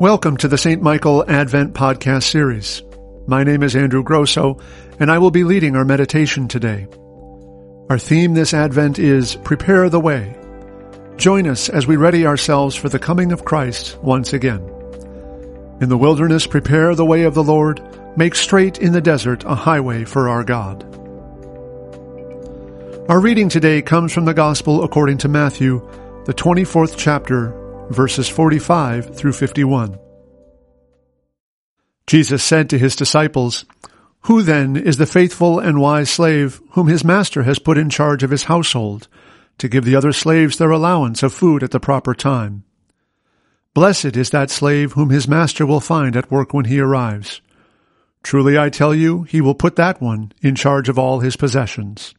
Welcome to the St. Michael Advent Podcast Series. My name is Andrew Grosso, and I will be leading our meditation today. Our theme this Advent is Prepare the Way. Join us as we ready ourselves for the coming of Christ once again. In the wilderness, prepare the way of the Lord, make straight in the desert a highway for our God. Our reading today comes from the Gospel according to Matthew, the 24th chapter, verses 45 through 51. Jesus said to his disciples, Who then is the faithful and wise slave whom his master has put in charge of his household, to give the other slaves their allowance of food at the proper time? Blessed is that slave whom his master will find at work when he arrives. Truly I tell you, he will put that one in charge of all his possessions.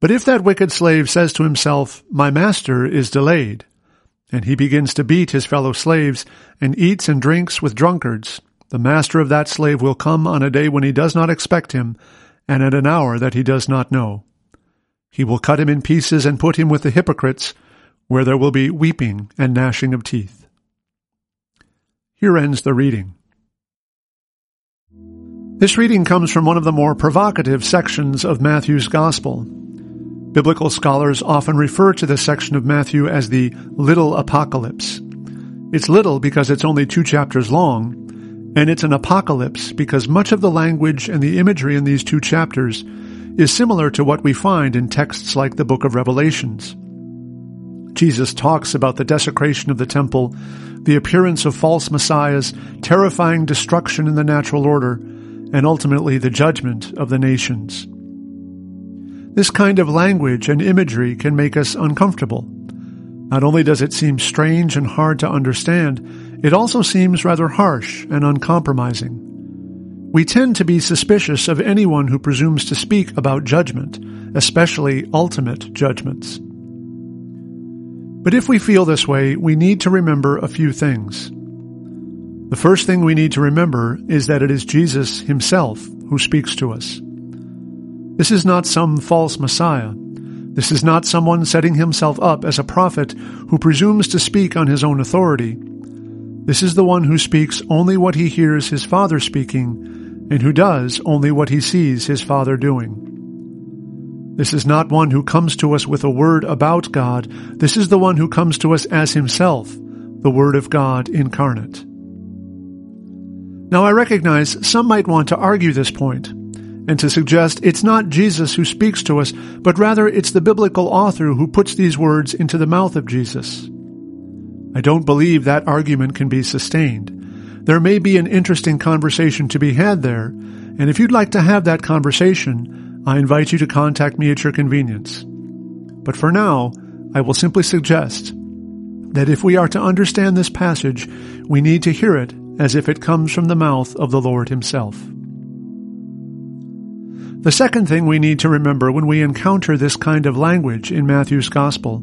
But if that wicked slave says to himself, My master is delayed, and he begins to beat his fellow slaves, and eats and drinks with drunkards. The master of that slave will come on a day when he does not expect him, and at an hour that he does not know. He will cut him in pieces and put him with the hypocrites, where there will be weeping and gnashing of teeth. Here ends the reading. This reading comes from one of the more provocative sections of Matthew's Gospel. Biblical scholars often refer to this section of Matthew as the Little Apocalypse. It's little because it's only two chapters long, and it's an apocalypse because much of the language and the imagery in these two chapters is similar to what we find in texts like the book of Revelations. Jesus talks about the desecration of the temple, the appearance of false messiahs, terrifying destruction in the natural order, and ultimately the judgment of the nations. This kind of language and imagery can make us uncomfortable. Not only does it seem strange and hard to understand, it also seems rather harsh and uncompromising. We tend to be suspicious of anyone who presumes to speak about judgment, especially ultimate judgments. But if we feel this way, we need to remember a few things. The first thing we need to remember is that it is Jesus himself who speaks to us. This is not some false Messiah. This is not someone setting himself up as a prophet who presumes to speak on his own authority. This is the one who speaks only what he hears his Father speaking, and who does only what he sees his Father doing. This is not one who comes to us with a word about God. This is the one who comes to us as himself, the Word of God incarnate. Now I recognize some might want to argue this point and to suggest it's not Jesus who speaks to us, but rather it's the biblical author who puts these words into the mouth of Jesus. I don't believe that argument can be sustained. There may be an interesting conversation to be had there, and if you'd like to have that conversation, I invite you to contact me at your convenience. But for now, I will simply suggest that if we are to understand this passage, we need to hear it as if it comes from the mouth of the Lord Himself. The second thing we need to remember when we encounter this kind of language in Matthew's Gospel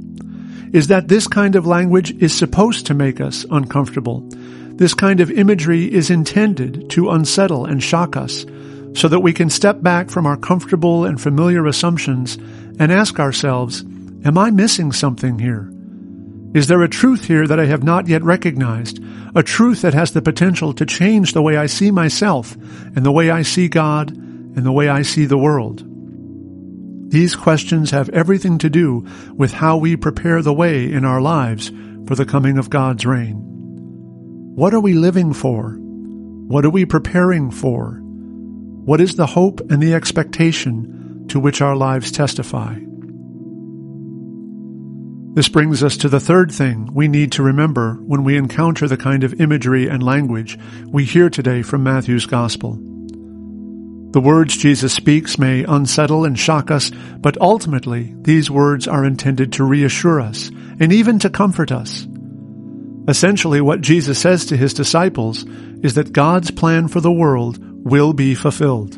is that this kind of language is supposed to make us uncomfortable. This kind of imagery is intended to unsettle and shock us so that we can step back from our comfortable and familiar assumptions and ask ourselves, am I missing something here? Is there a truth here that I have not yet recognized? A truth that has the potential to change the way I see myself and the way I see God and the way I see the world. These questions have everything to do with how we prepare the way in our lives for the coming of God's reign. What are we living for? What are we preparing for? What is the hope and the expectation to which our lives testify? This brings us to the third thing we need to remember when we encounter the kind of imagery and language we hear today from Matthew's Gospel. The words Jesus speaks may unsettle and shock us, but ultimately these words are intended to reassure us and even to comfort us. Essentially what Jesus says to his disciples is that God's plan for the world will be fulfilled.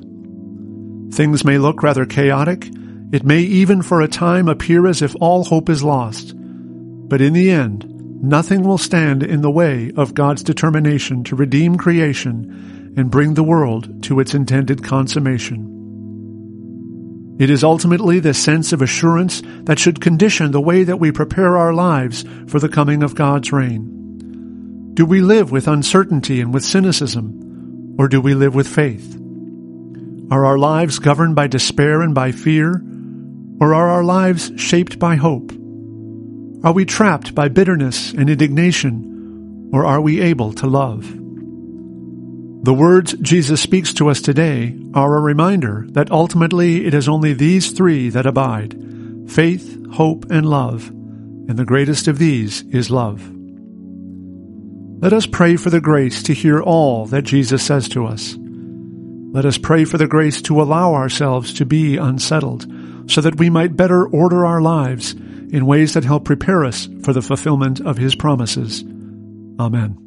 Things may look rather chaotic. It may even for a time appear as if all hope is lost. But in the end, nothing will stand in the way of God's determination to redeem creation and bring the world to its intended consummation. It is ultimately this sense of assurance that should condition the way that we prepare our lives for the coming of God's reign. Do we live with uncertainty and with cynicism, or do we live with faith? Are our lives governed by despair and by fear, or are our lives shaped by hope? Are we trapped by bitterness and indignation, or are we able to love? The words Jesus speaks to us today are a reminder that ultimately it is only these three that abide faith, hope, and love, and the greatest of these is love. Let us pray for the grace to hear all that Jesus says to us. Let us pray for the grace to allow ourselves to be unsettled, so that we might better order our lives in ways that help prepare us for the fulfillment of His promises. Amen.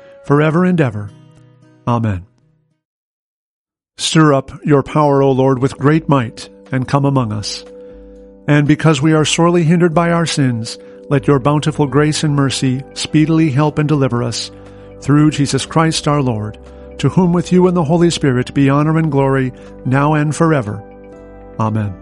forever and ever. Amen. Stir up your power, O Lord, with great might, and come among us. And because we are sorely hindered by our sins, let your bountiful grace and mercy speedily help and deliver us, through Jesus Christ our Lord, to whom with you and the Holy Spirit be honor and glory, now and forever. Amen.